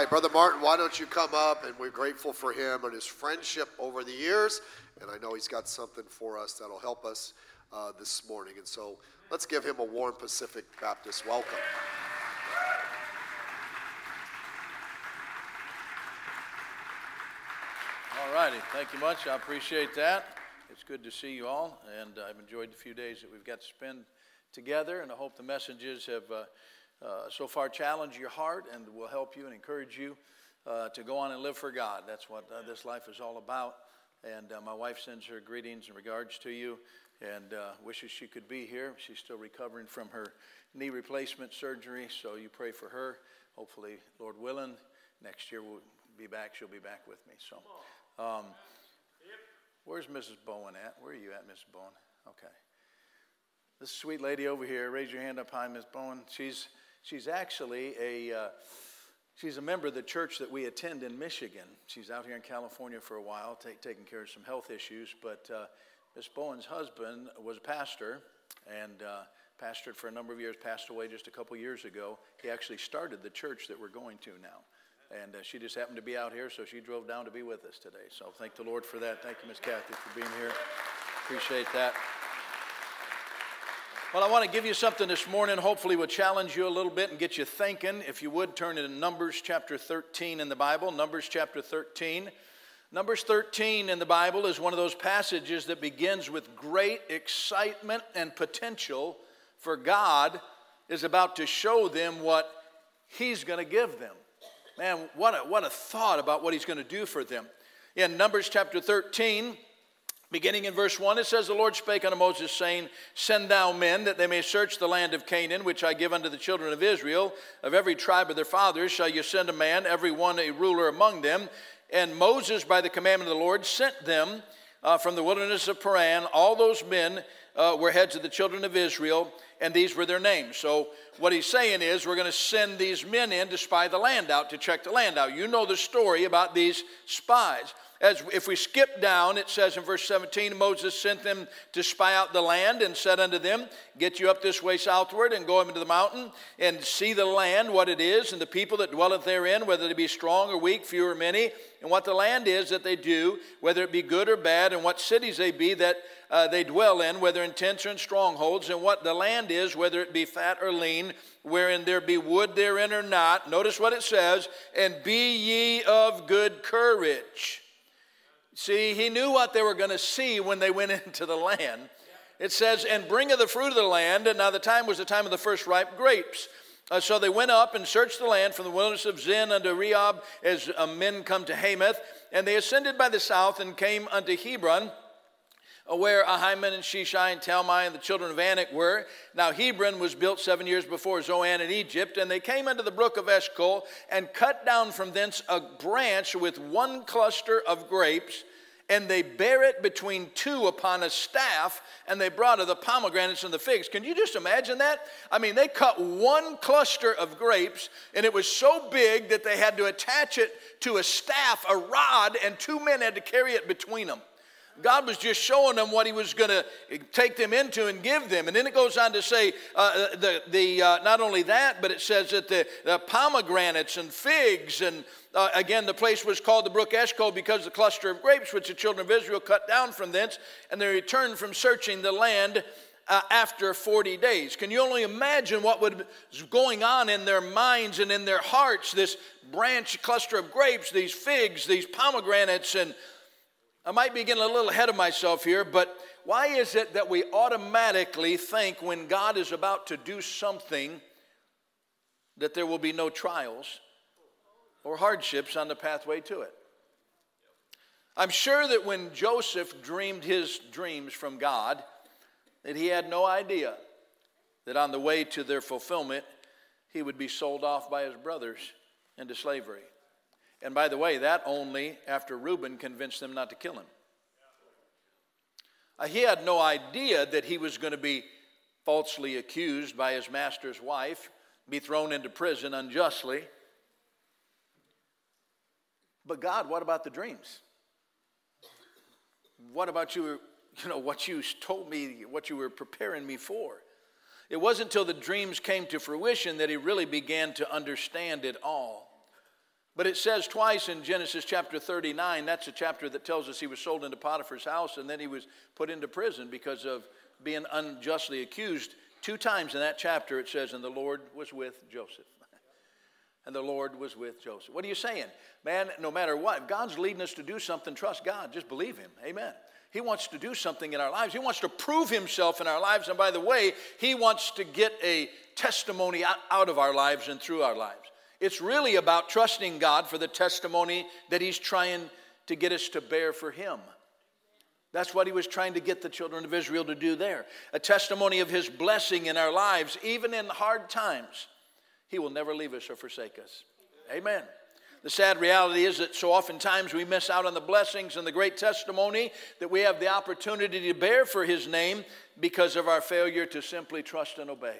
right, Brother Martin, why don't you come up? And we're grateful for him and his friendship over the years. And I know he's got something for us that'll help us uh, this morning. And so let's give him a warm Pacific Baptist welcome. All righty. Thank you much. I appreciate that. It's good to see you all. And I've enjoyed the few days that we've got to spend together. And I hope the messages have. Uh, so far challenge your heart and will help you and encourage you uh, to go on and live for God. That's what uh, this life is all about. And uh, my wife sends her greetings and regards to you and uh, wishes she could be here. She's still recovering from her knee replacement surgery, so you pray for her. Hopefully, Lord willing, next year we'll be back. She'll be back with me. So, um, where's Mrs. Bowen at? Where are you at, Mrs. Bowen? Okay. This sweet lady over here, raise your hand up high, Miss Bowen. She's She's actually a, uh, she's a member of the church that we attend in Michigan. She's out here in California for a while, taking care of some health issues. But uh, Miss Bowen's husband was a pastor and uh, pastored for a number of years, passed away just a couple years ago. He actually started the church that we're going to now. And uh, she just happened to be out here, so she drove down to be with us today. So thank the Lord for that. Thank you, Miss Kathy, for being here. Appreciate that. Well, I want to give you something this morning. Hopefully, will challenge you a little bit and get you thinking. If you would, turn to Numbers chapter 13 in the Bible. Numbers chapter 13. Numbers 13 in the Bible is one of those passages that begins with great excitement and potential for God is about to show them what He's going to give them. Man, what a, what a thought about what He's going to do for them. In Numbers chapter 13, Beginning in verse 1, it says, The Lord spake unto Moses, saying, Send thou men, that they may search the land of Canaan, which I give unto the children of Israel. Of every tribe of their fathers shall you send a man, every one a ruler among them. And Moses, by the commandment of the Lord, sent them uh, from the wilderness of Paran. All those men uh, were heads of the children of Israel, and these were their names. So, what he's saying is, we're going to send these men in to spy the land out, to check the land out. You know the story about these spies. As if we skip down, it says in verse 17, Moses sent them to spy out the land and said unto them, Get you up this way southward and go up into the mountain and see the land, what it is, and the people that dwelleth therein, whether they be strong or weak, few or many, and what the land is that they do, whether it be good or bad, and what cities they be that uh, they dwell in, whether in tents or in strongholds, and what the land is, whether it be fat or lean, wherein there be wood therein or not. Notice what it says, and be ye of good courage. See, he knew what they were going to see when they went into the land. It says, and bring of the fruit of the land. And now the time was the time of the first ripe grapes. Uh, so they went up and searched the land from the wilderness of Zin unto Rehob as uh, men come to Hamath. And they ascended by the south and came unto Hebron where Ahiman and Sheshai and Talmai and the children of Anak were. Now Hebron was built seven years before Zoan in Egypt, and they came unto the brook of Eshcol and cut down from thence a branch with one cluster of grapes and they bear it between two upon a staff, and they brought her the pomegranates and the figs. Can you just imagine that? I mean, they cut one cluster of grapes, and it was so big that they had to attach it to a staff, a rod, and two men had to carry it between them. God was just showing them what He was going to take them into and give them. And then it goes on to say, uh, the, the, uh, not only that, but it says that the, the pomegranates and figs, and uh, again, the place was called the brook Eshcol because the cluster of grapes which the children of Israel cut down from thence, and they returned from searching the land. Uh, after 40 days. Can you only imagine what was going on in their minds and in their hearts? This branch cluster of grapes, these figs, these pomegranates, and I might be getting a little ahead of myself here, but why is it that we automatically think when God is about to do something that there will be no trials or hardships on the pathway to it? I'm sure that when Joseph dreamed his dreams from God, that he had no idea that on the way to their fulfillment, he would be sold off by his brothers into slavery. And by the way, that only after Reuben convinced them not to kill him. Uh, he had no idea that he was going to be falsely accused by his master's wife, be thrown into prison unjustly. But God, what about the dreams? What about you, you know, what you told me, what you were preparing me for? It wasn't until the dreams came to fruition that he really began to understand it all. But it says twice in Genesis chapter 39, that's a chapter that tells us he was sold into Potiphar's house and then he was put into prison because of being unjustly accused. Two times in that chapter it says, and the Lord was with Joseph. and the Lord was with Joseph. What are you saying? Man, no matter what, God's leading us to do something, trust God. Just believe Him. Amen. He wants to do something in our lives. He wants to prove Himself in our lives. And by the way, He wants to get a testimony out of our lives and through our lives. It's really about trusting God for the testimony that He's trying to get us to bear for Him. That's what He was trying to get the children of Israel to do there. A testimony of His blessing in our lives, even in hard times. He will never leave us or forsake us. Amen. The sad reality is that so oftentimes we miss out on the blessings and the great testimony that we have the opportunity to bear for His name because of our failure to simply trust and obey.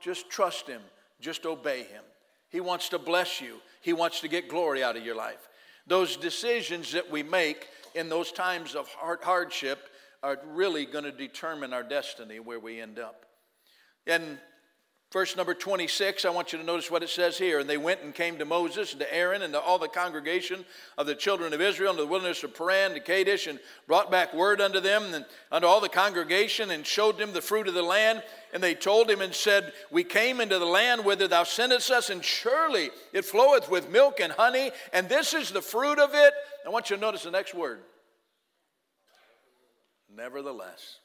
Just trust Him, just obey Him. He wants to bless you, He wants to get glory out of your life. Those decisions that we make in those times of hard hardship are really going to determine our destiny where we end up. And Verse number 26, I want you to notice what it says here. And they went and came to Moses and to Aaron and to all the congregation of the children of Israel into the wilderness of Paran to Kadesh and brought back word unto them and unto all the congregation and showed them the fruit of the land. And they told him and said, We came into the land whither thou sendest us, and surely it floweth with milk and honey, and this is the fruit of it. I want you to notice the next word. Nevertheless.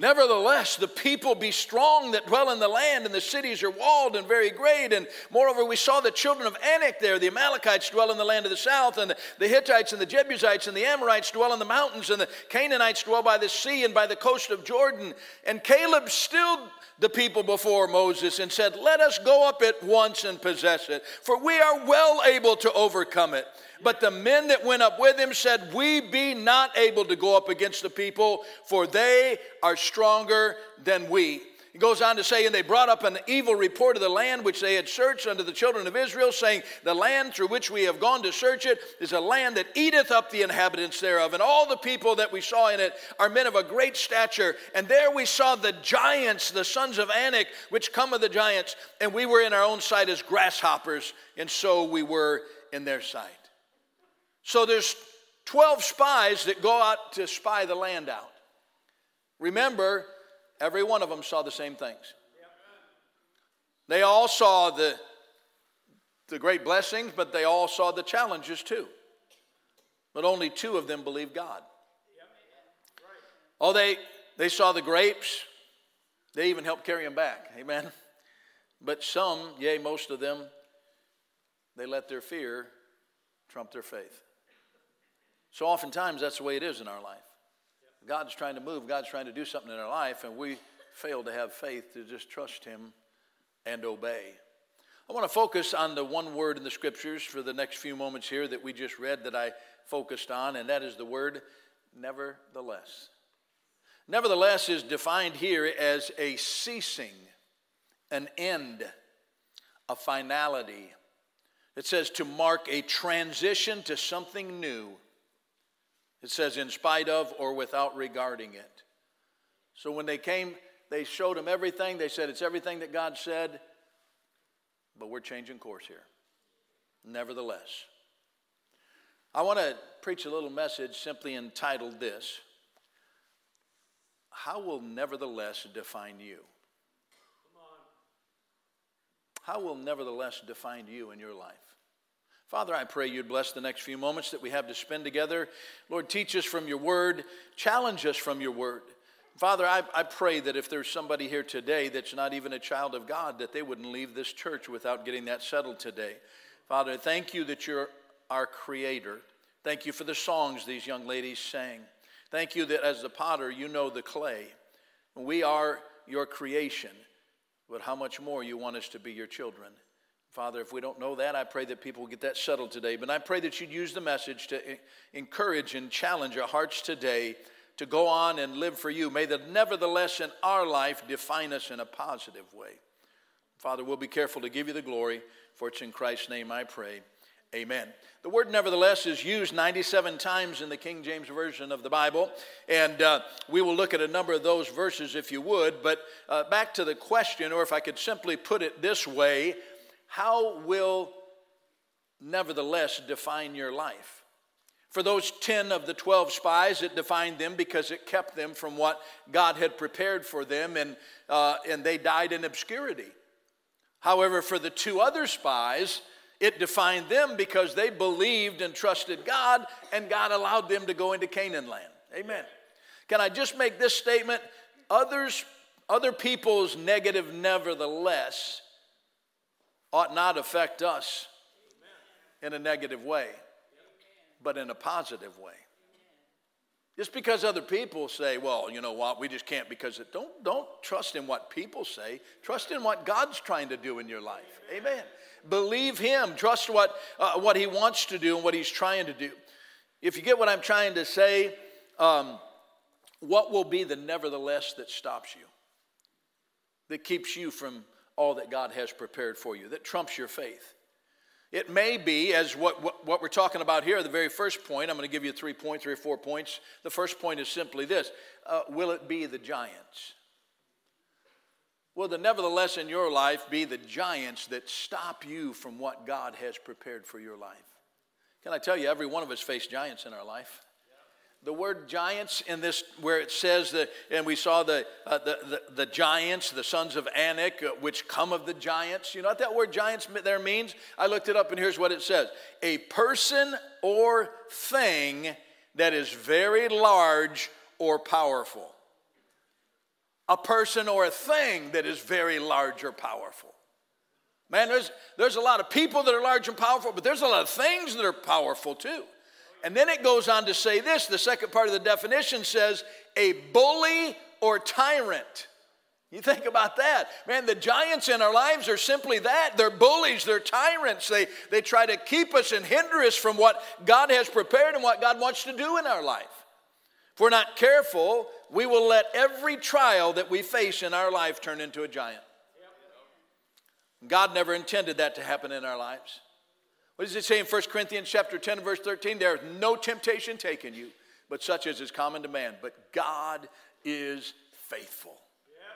Nevertheless, the people be strong that dwell in the land, and the cities are walled and very great. And moreover, we saw the children of Anak there. The Amalekites dwell in the land of the south, and the Hittites and the Jebusites and the Amorites dwell in the mountains, and the Canaanites dwell by the sea and by the coast of Jordan. And Caleb stilled the people before Moses and said, Let us go up at once and possess it, for we are well able to overcome it. But the men that went up with him said, We be not able to go up against the people, for they are stronger than we. He goes on to say, And they brought up an evil report of the land which they had searched unto the children of Israel, saying, The land through which we have gone to search it is a land that eateth up the inhabitants thereof. And all the people that we saw in it are men of a great stature. And there we saw the giants, the sons of Anak, which come of the giants. And we were in our own sight as grasshoppers, and so we were in their sight. So there's 12 spies that go out to spy the land out. Remember, every one of them saw the same things. They all saw the, the great blessings, but they all saw the challenges too. But only two of them believed God. Oh, they, they saw the grapes. They even helped carry them back. Amen. But some, yea, most of them, they let their fear trump their faith. So oftentimes that's the way it is in our life. God's trying to move, God's trying to do something in our life, and we fail to have faith to just trust Him and obey. I want to focus on the one word in the scriptures for the next few moments here that we just read that I focused on, and that is the word nevertheless. Nevertheless is defined here as a ceasing, an end, a finality. It says to mark a transition to something new it says, in spite of or without regarding it. So when they came, they showed him everything. They said, it's everything that God said, but we're changing course here. Nevertheless, I want to preach a little message simply entitled this How will nevertheless define you? How will nevertheless define you in your life? Father, I pray you'd bless the next few moments that we have to spend together. Lord, teach us from your word, challenge us from your word. Father, I, I pray that if there's somebody here today that's not even a child of God, that they wouldn't leave this church without getting that settled today. Father, thank you that you're our creator. Thank you for the songs these young ladies sang. Thank you that as the potter, you know the clay. We are your creation, but how much more you want us to be your children. Father, if we don't know that, I pray that people will get that settled today. But I pray that you'd use the message to encourage and challenge our hearts today to go on and live for you. May the nevertheless in our life define us in a positive way. Father, we'll be careful to give you the glory, for it's in Christ's name I pray. Amen. The word nevertheless is used 97 times in the King James Version of the Bible, and uh, we will look at a number of those verses if you would. But uh, back to the question, or if I could simply put it this way how will nevertheless define your life. For those 10 of the 12 spies, it defined them because it kept them from what God had prepared for them, and, uh, and they died in obscurity. However, for the two other spies, it defined them because they believed and trusted God, and God allowed them to go into Canaan land. Amen. Can I just make this statement? Others, other people's negative, nevertheless, ought not affect us in a negative way, but in a positive way. Just because other people say, well, you know what, we just can't because it, don't, don't trust in what people say. Trust in what God's trying to do in your life. Amen. Believe Him. Trust what, uh, what He wants to do and what He's trying to do. If you get what I'm trying to say, um, what will be the nevertheless that stops you, that keeps you from all that God has prepared for you, that trumps your faith? It may be, as what, what, what, we're talking about here, the very first point, I'm going to give you three points, three or four points. The first point is simply this uh, Will it be the giants? Will the nevertheless in your life be the giants that stop you from what God has prepared for your life? Can I tell you, every one of us face giants in our life. The word giants in this, where it says that, and we saw the, uh, the, the, the, giants, the sons of Anak, uh, which come of the giants. You know what that word giants there means? I looked it up and here's what it says a person or thing that is very large or powerful. A person or a thing that is very large or powerful. Man, there's, there's a lot of people that are large and powerful, but there's a lot of things that are powerful too. And then it goes on to say this the second part of the definition says, a bully or tyrant. You think about that. Man, the giants in our lives are simply that. They're bullies, they're tyrants. They, they try to keep us and hinder us from what God has prepared and what God wants to do in our life. If we're not careful, we will let every trial that we face in our life turn into a giant. God never intended that to happen in our lives. What does it say in 1 Corinthians chapter 10 verse 13? There is no temptation taken you, but such as is common to man. But God is faithful.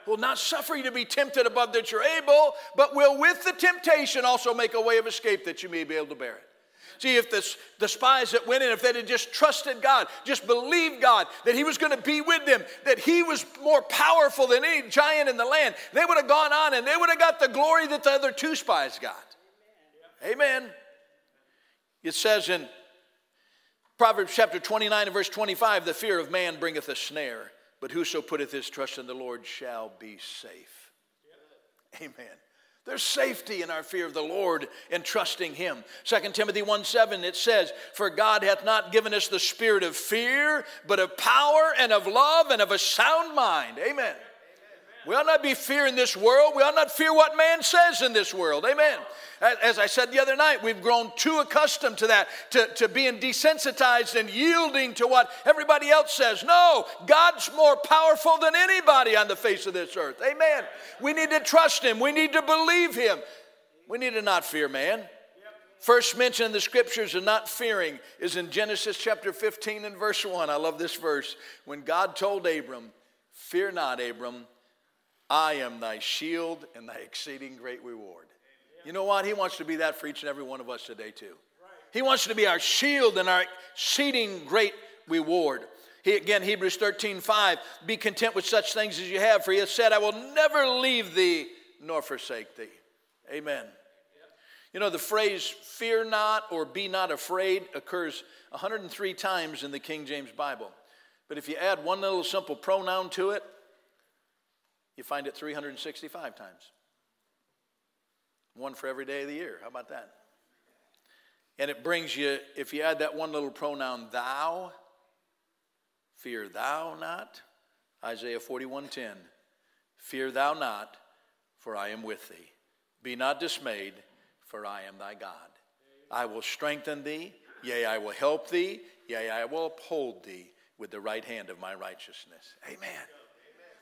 Will not suffer you to be tempted above that you're able, but will with the temptation also make a way of escape that you may be able to bear it. See, if the, the spies that went in, if they had just trusted God, just believed God, that He was going to be with them, that He was more powerful than any giant in the land, they would have gone on and they would have got the glory that the other two spies got. Amen. It says in Proverbs chapter 29 and verse 25, the fear of man bringeth a snare, but whoso putteth his trust in the Lord shall be safe. Amen. There's safety in our fear of the Lord and trusting Him. 2 Timothy 1 7, it says, For God hath not given us the spirit of fear, but of power and of love and of a sound mind. Amen. We ought not be fearing this world. We ought not fear what man says in this world. Amen. As I said the other night, we've grown too accustomed to that, to, to being desensitized and yielding to what everybody else says. No, God's more powerful than anybody on the face of this earth. Amen. We need to trust Him, we need to believe Him. We need to not fear man. First mention in the scriptures of not fearing is in Genesis chapter 15 and verse 1. I love this verse. When God told Abram, Fear not, Abram, I am thy shield and thy exceeding great reward. You know what? He wants to be that for each and every one of us today, too. He wants to be our shield and our exceeding great reward. He, again, Hebrews 13, 5, be content with such things as you have, for he has said, I will never leave thee nor forsake thee. Amen. You know, the phrase fear not or be not afraid occurs 103 times in the King James Bible. But if you add one little simple pronoun to it, you find it 365 times. One for every day of the year. How about that? And it brings you, if you add that one little pronoun, thou, fear thou not. Isaiah 41:10. Fear thou not, for I am with thee. Be not dismayed, for I am thy God. I will strengthen thee, yea, I will help thee, yea, I will uphold thee with the right hand of my righteousness. Amen.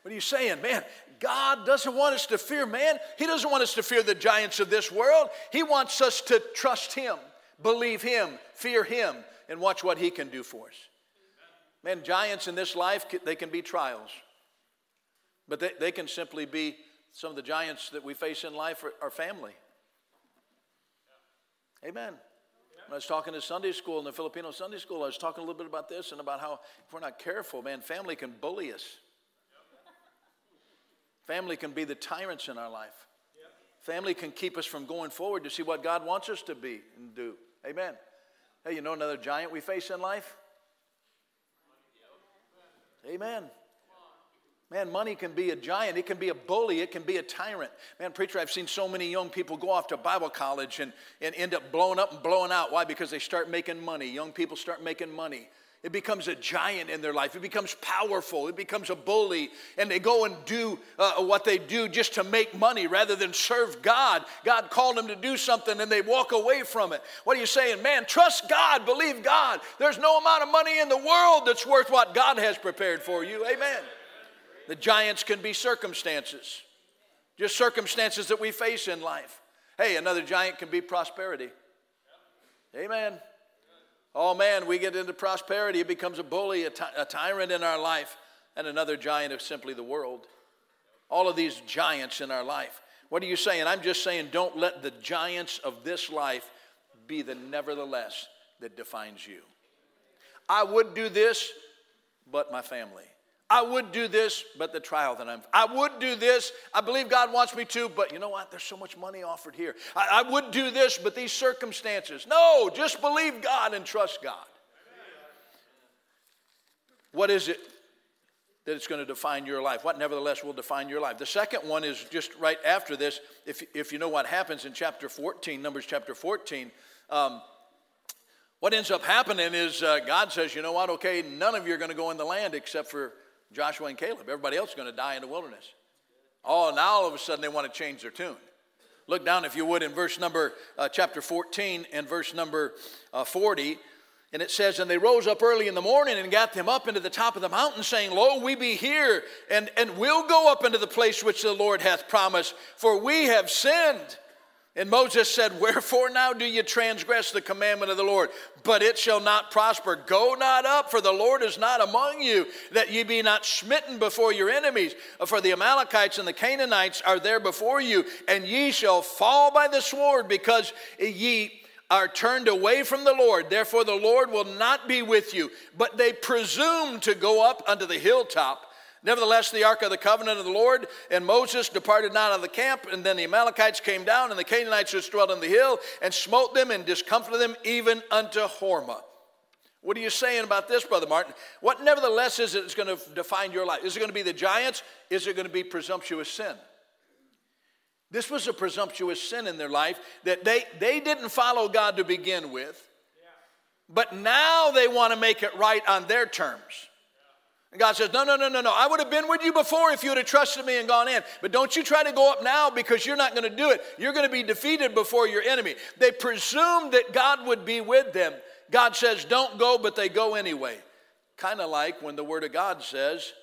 What are you saying? Man, God doesn't want us to fear man. He doesn't want us to fear the giants of this world. He wants us to trust Him, believe Him, fear Him, and watch what He can do for us. Man, giants in this life, they can be trials. But they, they can simply be some of the giants that we face in life are, are family. Amen. When I was talking to Sunday school in the Filipino Sunday school, I was talking a little bit about this and about how if we're not careful, man, family can bully us. Family can be the tyrants in our life. Family can keep us from going forward to see what God wants us to be and do. Amen. Hey, you know another giant we face in life? Amen. Man, money can be a giant. It can be a bully. It can be a tyrant. Man, preacher, I've seen so many young people go off to Bible college and, and end up blowing up and blowing out. Why? Because they start making money. Young people start making money. It becomes a giant in their life. It becomes powerful. It becomes a bully. And they go and do uh, what they do just to make money rather than serve God. God called them to do something and they walk away from it. What are you saying? Man, trust God, believe God. There's no amount of money in the world that's worth what God has prepared for you. Amen. The giants can be circumstances, just circumstances that we face in life. Hey, another giant can be prosperity. Amen. Oh man, we get into prosperity, it becomes a bully, a, ty- a tyrant in our life, and another giant of simply the world. All of these giants in our life. What are you saying? I'm just saying, don't let the giants of this life be the nevertheless that defines you. I would do this, but my family. I would do this, but the trial that I'm, I would do this. I believe God wants me to, but you know what? There's so much money offered here. I, I would do this, but these circumstances. No, just believe God and trust God. What is it that it's going to define your life? What nevertheless will define your life? The second one is just right after this. If, if you know what happens in chapter 14, Numbers chapter 14, um, what ends up happening is uh, God says, you know what, okay, none of you are going to go in the land except for Joshua and Caleb. Everybody else is going to die in the wilderness. Oh, now all of a sudden they want to change their tune. Look down, if you would, in verse number, uh, chapter 14 and verse number uh, 40. And it says, And they rose up early in the morning and got them up into the top of the mountain, saying, Lo, we be here, and, and we'll go up into the place which the Lord hath promised, for we have sinned. And Moses said, Wherefore now do you transgress the commandment of the Lord? But it shall not prosper. Go not up, for the Lord is not among you, that ye be not smitten before your enemies. For the Amalekites and the Canaanites are there before you, and ye shall fall by the sword, because ye are turned away from the Lord. Therefore the Lord will not be with you. But they presume to go up unto the hilltop Nevertheless, the ark of the covenant of the Lord and Moses departed not out of the camp, and then the Amalekites came down, and the Canaanites which dwelt on the hill, and smote them and discomfited them even unto Hormah. What are you saying about this, Brother Martin? What nevertheless is it that's going to define your life? Is it going to be the giants? Is it going to be presumptuous sin? This was a presumptuous sin in their life that they, they didn't follow God to begin with, but now they want to make it right on their terms. And God says, No, no, no, no, no. I would have been with you before if you would have trusted me and gone in. But don't you try to go up now because you're not going to do it. You're going to be defeated before your enemy. They presumed that God would be with them. God says, Don't go, but they go anyway. Kind of like when the Word of God says,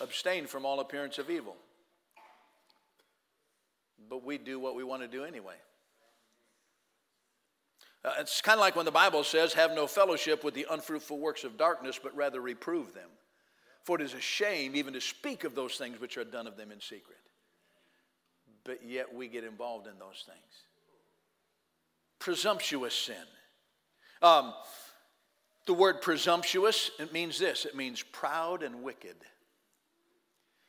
Abstain from all appearance of evil. But we do what we want to do anyway. Uh, it's kind of like when the Bible says, Have no fellowship with the unfruitful works of darkness, but rather reprove them. For it is a shame even to speak of those things which are done of them in secret. But yet we get involved in those things. Presumptuous sin. Um, the word presumptuous, it means this it means proud and wicked.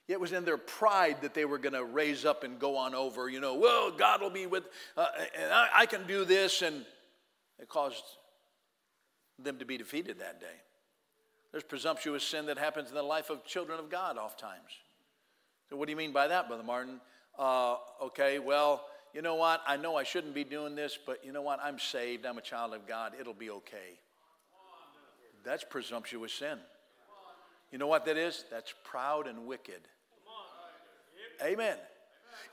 It was in their pride that they were going to raise up and go on over, you know, well, God will be with, uh, and I, I can do this, and it caused them to be defeated that day. There's presumptuous sin that happens in the life of children of God oftentimes. So, what do you mean by that, Brother Martin? Uh, okay, well, you know what? I know I shouldn't be doing this, but you know what? I'm saved. I'm a child of God. It'll be okay. That's presumptuous sin. You know what that is? That's proud and wicked. Amen.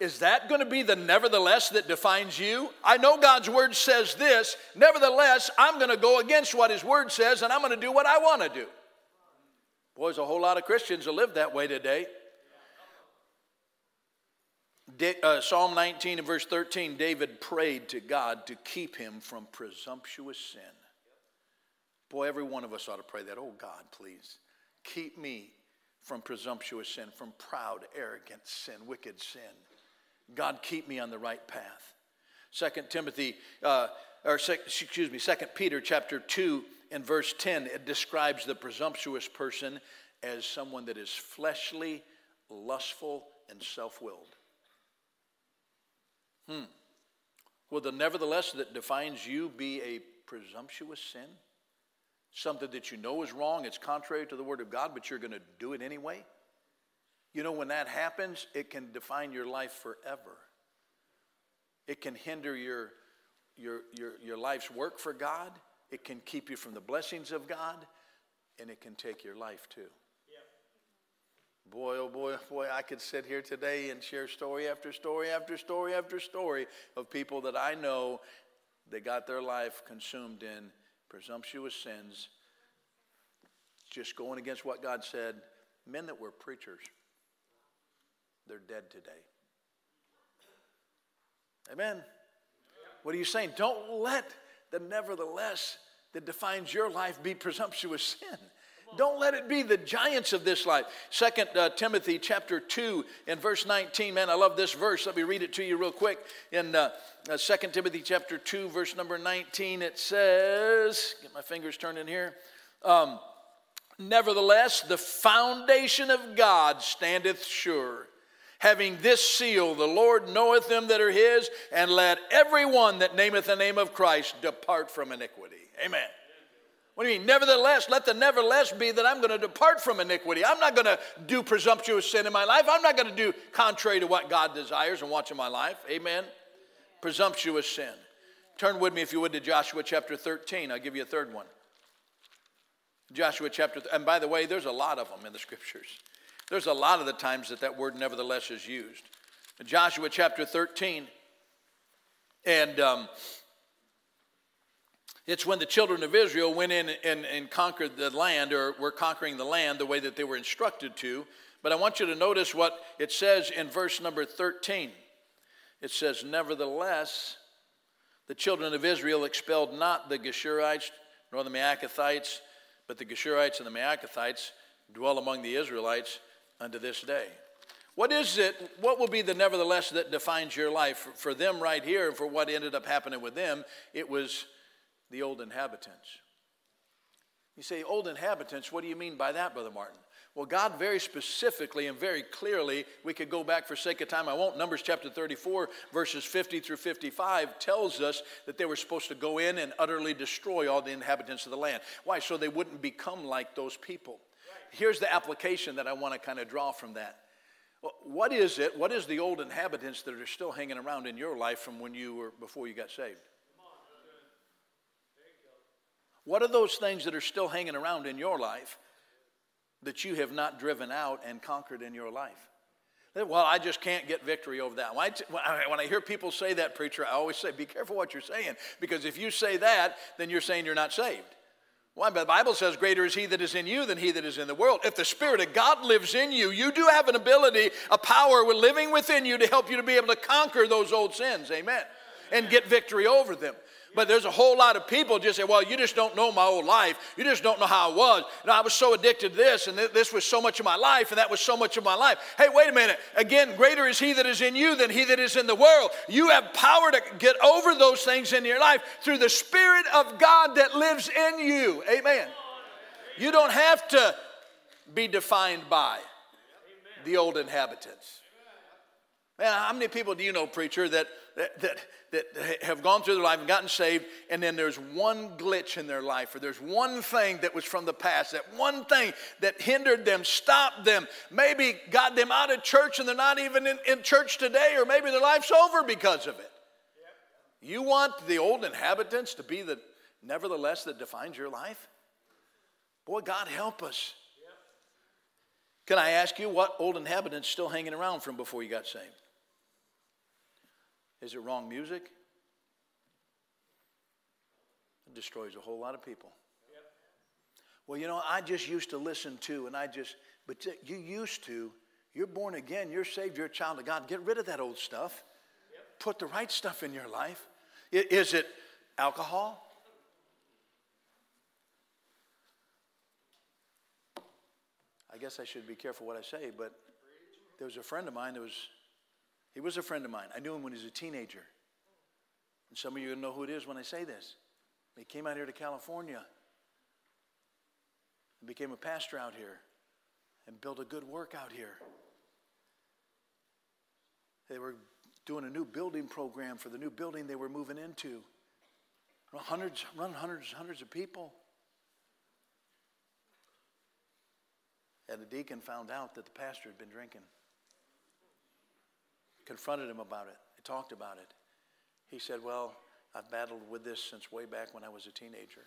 Is that going to be the nevertheless that defines you? I know God's word says this. Nevertheless, I'm going to go against what his word says and I'm going to do what I want to do. Boy, there's a whole lot of Christians that live that way today. uh, Psalm 19 and verse 13 David prayed to God to keep him from presumptuous sin. Boy, every one of us ought to pray that. Oh, God, please keep me from presumptuous sin, from proud, arrogant sin, wicked sin. God, keep me on the right path. Second Timothy, uh, or excuse me, Second Peter chapter 2 and verse 10, it describes the presumptuous person as someone that is fleshly, lustful, and self-willed. Hmm. Will the nevertheless that defines you be a presumptuous sin? Something that you know is wrong, it's contrary to the Word of God, but you're going to do it anyway? You know, when that happens, it can define your life forever. It can hinder your, your, your, your life's work for God, it can keep you from the blessings of God, and it can take your life too. Yeah. Boy, oh boy, oh boy, I could sit here today and share story after story after story after story of people that I know that got their life consumed in presumptuous sins, just going against what God said. Men that were preachers, they're dead today. Amen. What are you saying? Don't let the nevertheless that defines your life be presumptuous sin. Don't let it be the giants of this life. Second uh, Timothy chapter 2 and verse 19. Man, I love this verse. Let me read it to you real quick. In uh, uh, 2 Timothy chapter 2, verse number 19, it says, get my fingers turned in here. Um, Nevertheless, the foundation of God standeth sure. Having this seal, the Lord knoweth them that are his, and let every one that nameth the name of Christ depart from iniquity. Amen. What do you mean? Nevertheless, let the nevertheless be that I'm going to depart from iniquity. I'm not going to do presumptuous sin in my life. I'm not going to do contrary to what God desires and wants in my life. Amen. Presumptuous sin. Turn with me, if you would, to Joshua chapter 13. I'll give you a third one. Joshua chapter, and by the way, there's a lot of them in the scriptures. There's a lot of the times that that word nevertheless is used. Joshua chapter 13, and um, it's when the children of Israel went in and, and conquered the land, or were conquering the land the way that they were instructed to. But I want you to notice what it says in verse number 13. It says, Nevertheless, the children of Israel expelled not the Geshurites nor the Maacathites, but the Geshurites and the Maacathites dwell among the Israelites unto this day. What is it, what will be the nevertheless that defines your life? For, them right here, and for what ended up happening with them, it was the old inhabitants. You say, old inhabitants, what do you mean by that, Brother Martin? Well, God very specifically and very clearly, we could go back for sake of time, I won't. Numbers chapter 34, verses 50 through 55 tells us that they were supposed to go in and utterly destroy all the inhabitants of the land. Why? So they wouldn't become like those people. Here's the application that I want to kind of draw from that. What is it? What is the old inhabitants that are still hanging around in your life from when you were before you got saved? What are those things that are still hanging around in your life that you have not driven out and conquered in your life? Well, I just can't get victory over that. When I hear people say that, preacher, I always say, be careful what you're saying, because if you say that, then you're saying you're not saved. Why? The Bible says, Greater is he that is in you than he that is in the world. If the Spirit of God lives in you, you do have an ability, a power living within you to help you to be able to conquer those old sins. Amen. And get victory over them. But there's a whole lot of people just say, well, you just don't know my old life. You just don't know how I was. And I was so addicted to this, and this was so much of my life, and that was so much of my life. Hey, wait a minute. Again, greater is he that is in you than he that is in the world. You have power to get over those things in your life through the Spirit of God that lives in you. Amen. You don't have to be defined by the old inhabitants. Man, how many people do you know, preacher, that, that, that that have gone through their life and gotten saved, and then there's one glitch in their life, or there's one thing that was from the past, that one thing that hindered them, stopped them, maybe got them out of church and they're not even in, in church today, or maybe their life's over because of it. You want the old inhabitants to be the nevertheless that defines your life? Boy, God help us. Can I ask you what old inhabitants still hanging around from before you got saved? Is it wrong music? It destroys a whole lot of people. Yep. Well, you know, I just used to listen to, and I just, but you used to, you're born again, you're saved, you're a child of God. Get rid of that old stuff. Yep. Put the right stuff in your life. Is it alcohol? I guess I should be careful what I say, but there was a friend of mine that was he was a friend of mine. I knew him when he was a teenager. And some of you know who it is when I say this. He came out here to California and became a pastor out here and built a good work out here. They were doing a new building program for the new building they were moving into. Hundreds, run hundreds, hundreds of people. And the deacon found out that the pastor had been drinking. Confronted him about it. They talked about it. He said, Well, I've battled with this since way back when I was a teenager.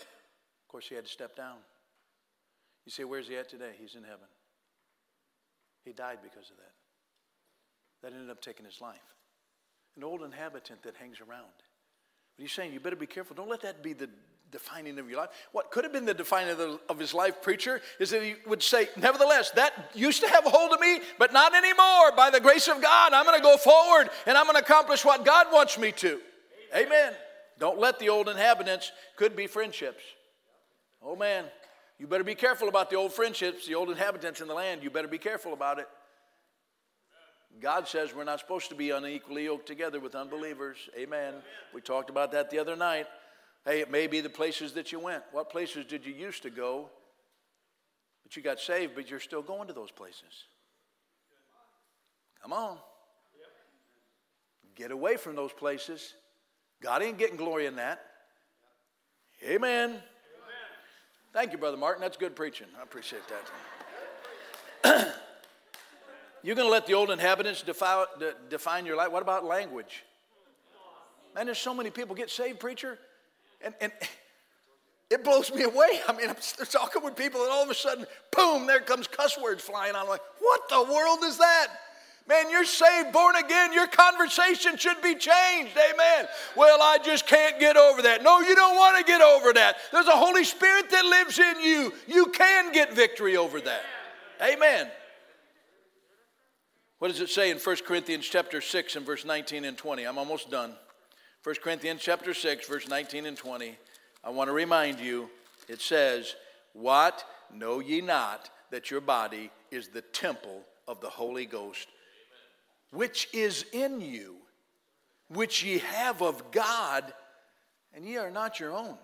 Of course, he had to step down. You say, Where's he at today? He's in heaven. He died because of that. That ended up taking his life. An old inhabitant that hangs around. But he's saying, You better be careful. Don't let that be the defining of your life. What could have been the defining of, the, of, his life, preacher, is that he would say, Nevertheless, that used to have a hold of me, but not anymore. By the grace of God, I'm going to go forward and I'm going to accomplish what God wants me to. Amen. Amen. Don't let the old inhabitants, could be friendships. Oh man, you better be careful about the old friendships, the old inhabitants in the land. You better be careful about it. God says we're not supposed to be unequally yoked together with unbelievers. Amen. We talked about that the other night. Hey, it may be the places that you went. What places did you used to go? But you got saved, but you're still going to those places. Come on. Get away from those places. God ain't getting glory in that. Amen. Amen. Thank you, Brother Martin. That's good preaching. I appreciate that. You're going to let the old inhabitants define, define your life. What about language? Man, there's so many people get saved, preacher. And, and it blows me away. I mean, I'm talking with people, and all of a sudden, boom, there comes cuss words flying. I'm like, what the world is that? Man, you're saved, born again. Your conversation should be changed. Amen. Well, I just can't get over that. No, you don't want to get over that. There's a Holy Spirit that lives in you. You can get victory over that. Amen. What does it say in 1 Corinthians chapter 6 and verse 19 and 20? I'm almost done. 1 Corinthians chapter 6, verse 19 and 20. I want to remind you, it says, What know ye not that your body is the temple of the Holy Ghost, which is in you, which ye have of God, and ye are not your own.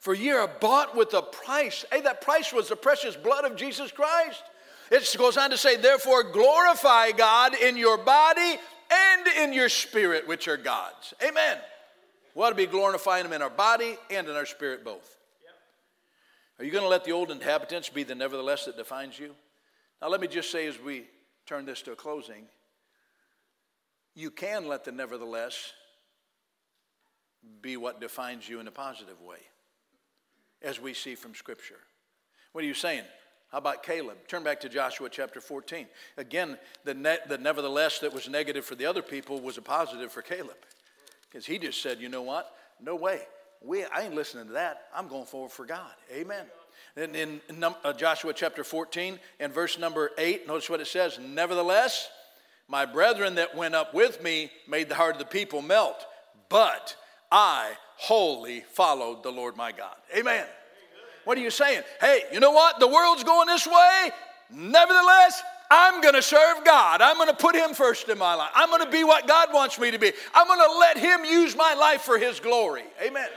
For ye are bought with a price. Hey, that price was the precious blood of Jesus Christ. It goes on to say, Therefore, glorify God in your body and in your spirit, which are God's. Amen. We ought to be glorifying Him in our body and in our spirit both. Are you going to let the old inhabitants be the nevertheless that defines you? Now, let me just say as we turn this to a closing, you can let the nevertheless be what defines you in a positive way, as we see from Scripture. What are you saying? How about Caleb? Turn back to Joshua chapter 14. Again, the, net, the nevertheless that was negative for the other people was a positive for Caleb. Because he just said, you know what? No way. We, I ain't listening to that. I'm going forward for God. Amen. And in, in uh, Joshua chapter 14 and verse number 8, notice what it says Nevertheless, my brethren that went up with me made the heart of the people melt, but I wholly followed the Lord my God. Amen. What are you saying? Hey, you know what? The world's going this way. Nevertheless, I'm going to serve God. I'm going to put Him first in my life. I'm going to be what God wants me to be. I'm going to let Him use my life for His glory. Amen.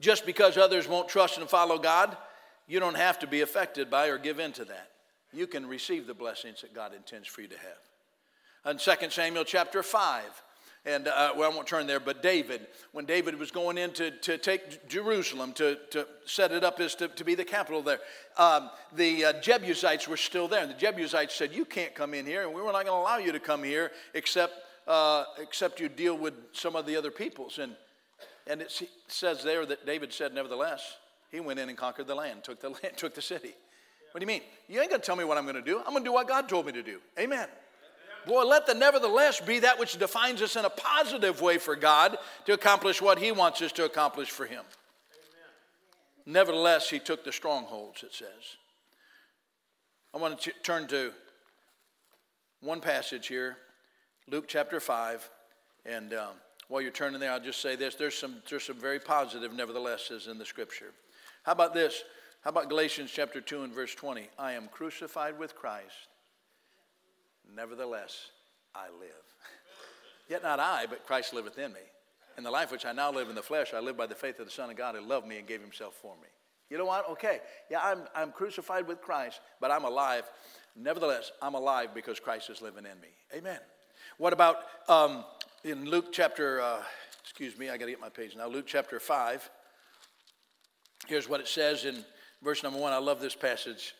Just because others won't trust and follow God, you don't have to be affected by or give in to that. You can receive the blessings that God intends for you to have. In 2 Samuel chapter 5, and uh, well, I won't turn there, but David, when David was going in to, to take Jerusalem, to, to set it up as to, to be the capital there, um, the uh, Jebusites were still there. And the Jebusites said, You can't come in here, and we were not going to allow you to come here except, uh, except you deal with some of the other peoples. And, and it says there that David said, Nevertheless, he went in and conquered the land, took the, land, took the city. What do you mean? You ain't going to tell me what I'm going to do. I'm going to do what God told me to do. Amen. Boy, let the nevertheless be that which defines us in a positive way for God to accomplish what He wants us to accomplish for Him. Amen. Nevertheless, He took the strongholds, it says. I want to turn to one passage here, Luke chapter 5. And um, while you're turning there, I'll just say this there's some, there's some very positive neverthelesses in the scripture. How about this? How about Galatians chapter 2 and verse 20? I am crucified with Christ. Nevertheless, I live. Yet not I, but Christ liveth in me. And the life which I now live in the flesh, I live by the faith of the Son of God who loved me and gave himself for me. You know what? Okay, yeah, I'm, I'm crucified with Christ, but I'm alive. Nevertheless, I'm alive because Christ is living in me. Amen. What about um, in Luke chapter, uh, excuse me, I got to get my page now. Luke chapter 5. Here's what it says in verse number 1. I love this passage.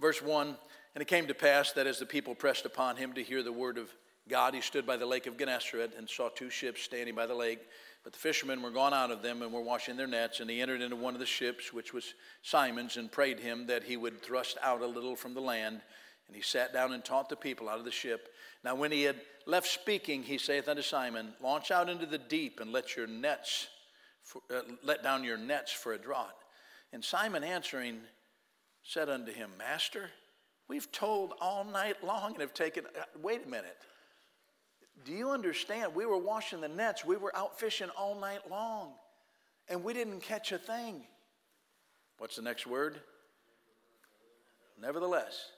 Verse 1 And it came to pass that as the people pressed upon him to hear the word of God, he stood by the lake of Gennesaret and saw two ships standing by the lake. But the fishermen were gone out of them and were washing their nets. And he entered into one of the ships, which was Simon's, and prayed him that he would thrust out a little from the land. And he sat down and taught the people out of the ship. Now, when he had left speaking, he saith unto Simon, Launch out into the deep and let your nets, for, uh, let down your nets for a draught. And Simon answering said unto him, Master, we've told all night long and have taken. Uh, wait a minute. Do you understand? We were washing the nets, we were out fishing all night long, and we didn't catch a thing. What's the next word? Nevertheless,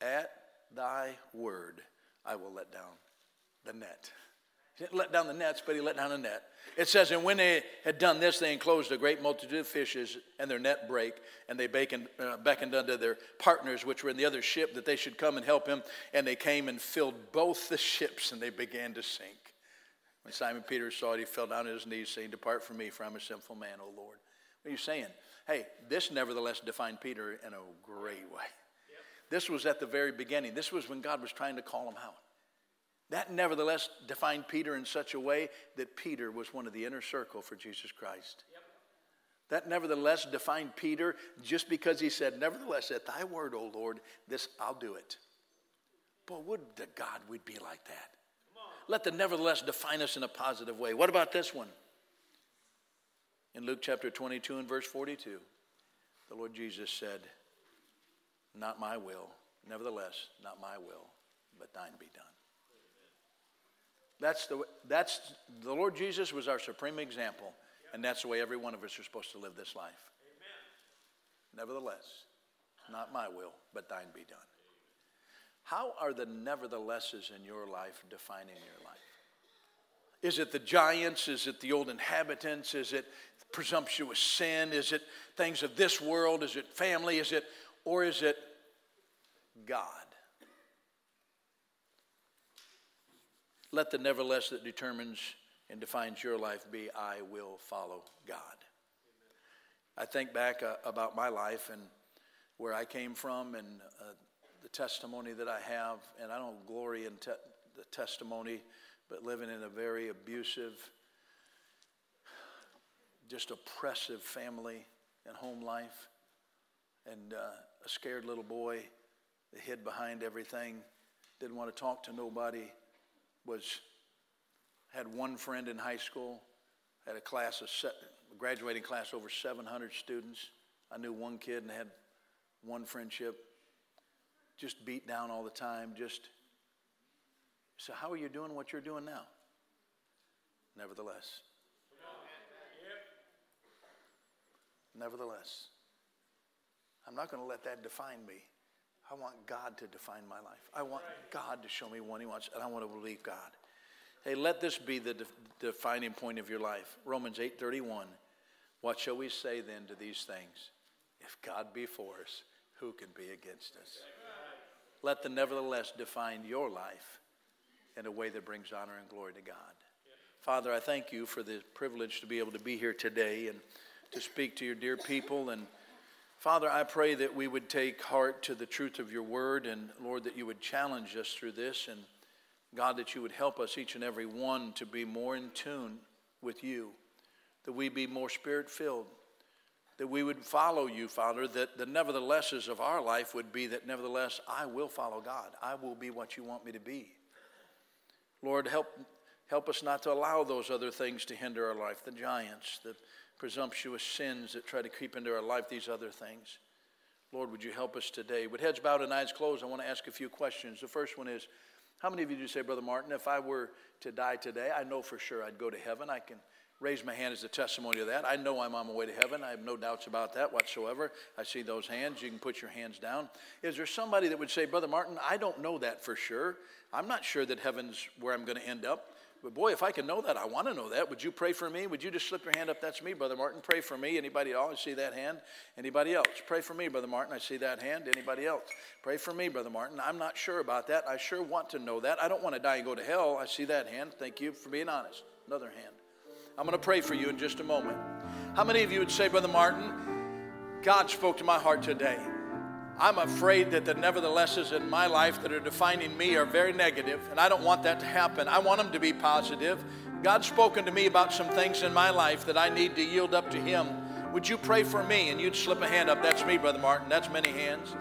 at thy word I will let down the net. He didn't let down the nets, but he let down a net. It says, And when they had done this, they enclosed a great multitude of fishes, and their net brake, and they beckoned, uh, beckoned unto their partners, which were in the other ship, that they should come and help him. And they came and filled both the ships, and they began to sink. When Simon Peter saw it, he fell down on his knees, saying, Depart from me, for I'm a sinful man, O Lord. What are you saying? Hey, this nevertheless defined Peter in a great way. Yep. This was at the very beginning. This was when God was trying to call him out. That nevertheless defined Peter in such a way that Peter was one of the inner circle for Jesus Christ. Yep. That nevertheless defined Peter just because he said, Nevertheless, at thy word, O Lord, this I'll do it. But would to God we'd be like that? Let the nevertheless define us in a positive way. What about this one? In Luke chapter 22 and verse 42, the Lord Jesus said, Not my will, nevertheless, not my will, but thine be done. That's the, that's, the Lord Jesus was our supreme example, and that's the way every one of us are supposed to live this life. Amen. Nevertheless, not my will, but thine be done. How are the neverthelesses in your life defining your life? Is it the giants? Is it the old inhabitants? Is it presumptuous sin? Is it things of this world? Is it family? Is it, or is it God? Let the nevertheless that determines and defines your life be I will follow God. I think back uh, about my life and where I came from and uh, the testimony that I have, and I don't glory in te- the testimony, but living in a very abusive, just oppressive family and home life, and uh, a scared little boy that hid behind everything, didn't want to talk to nobody was had one friend in high school, had a class of a graduating class over 700 students. I knew one kid and had one friendship. Just beat down all the time. Just so, how are you doing what you're doing now? Nevertheless. Nevertheless, I'm not going to let that define me. I want God to define my life. I want God to show me what He wants, and I want to believe God. Hey, let this be the de- defining point of your life. Romans 8:31. What shall we say then to these things? If God be for us, who can be against us? Let the nevertheless define your life in a way that brings honor and glory to God. Father, I thank you for the privilege to be able to be here today and to speak to your dear people and Father, I pray that we would take heart to the truth of your word, and Lord, that you would challenge us through this, and God, that you would help us, each and every one, to be more in tune with you, that we be more spirit filled, that we would follow you, Father, that the neverthelesses of our life would be that nevertheless, I will follow God. I will be what you want me to be. Lord, help, help us not to allow those other things to hinder our life, the giants, the presumptuous sins that try to creep into our life, these other things. Lord, would you help us today? With heads bowed and eyes closed, I want to ask a few questions. The first one is How many of you do say, Brother Martin, if I were to die today, I know for sure I'd go to heaven? I can raise my hand as a testimony of that. I know I'm on my way to heaven. I have no doubts about that whatsoever. I see those hands. You can put your hands down. Is there somebody that would say, Brother Martin, I don't know that for sure. I'm not sure that heaven's where I'm going to end up. But boy, if I could know that, I want to know that. Would you pray for me? Would you just slip your hand up? That's me, Brother Martin. Pray for me. Anybody else? I see that hand. Anybody else? Pray for me, Brother Martin. I see that hand. Anybody else? Pray for me, Brother Martin. I'm not sure about that. I sure want to know that. I don't want to die and go to hell. I see that hand. Thank you for being honest. Another hand. I'm going to pray for you in just a moment. How many of you would say, Brother Martin, God spoke to my heart today? I'm afraid that the neverthelesses in my life that are defining me are very negative, and I don't want that to happen. I want them to be positive. God's spoken to me about some things in my life that I need to yield up to Him. Would you pray for me? And you'd slip a hand up. That's me, Brother Martin. That's many hands.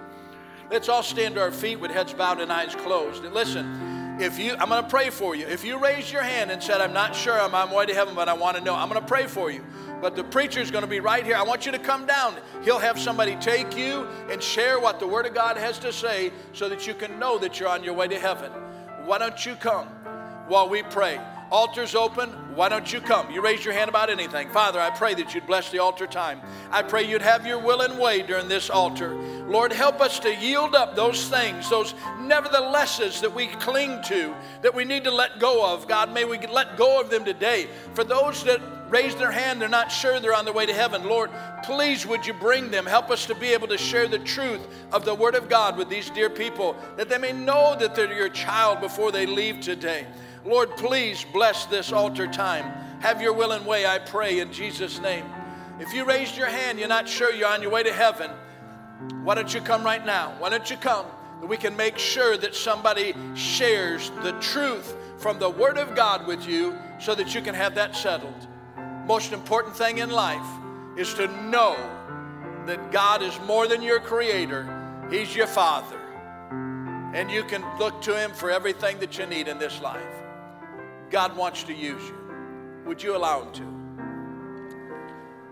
Let's all stand to our feet with heads bowed and eyes closed. And listen, if you, I'm going to pray for you. If you raised your hand and said, I'm not sure I'm on my way to heaven, but I want to know, I'm going to pray for you. But the preacher's going to be right here. I want you to come down. He'll have somebody take you and share what the Word of God has to say so that you can know that you're on your way to heaven. Why don't you come while we pray? Altar's open. Why don't you come? You raise your hand about anything. Father, I pray that you'd bless the altar time. I pray you'd have your will and way during this altar. Lord, help us to yield up those things, those neverthelesses that we cling to, that we need to let go of. God, may we let go of them today. For those that raise their hand, they're not sure they're on their way to heaven. Lord, please would you bring them? Help us to be able to share the truth of the Word of God with these dear people, that they may know that they're your child before they leave today. Lord, please bless this altar time. Have your will and way, I pray, in Jesus' name. If you raised your hand, you're not sure you're on your way to heaven, why don't you come right now? Why don't you come? That we can make sure that somebody shares the truth from the Word of God with you so that you can have that settled most important thing in life is to know that God is more than your creator, He's your Father. And you can look to Him for everything that you need in this life. God wants to use you. Would you allow Him to?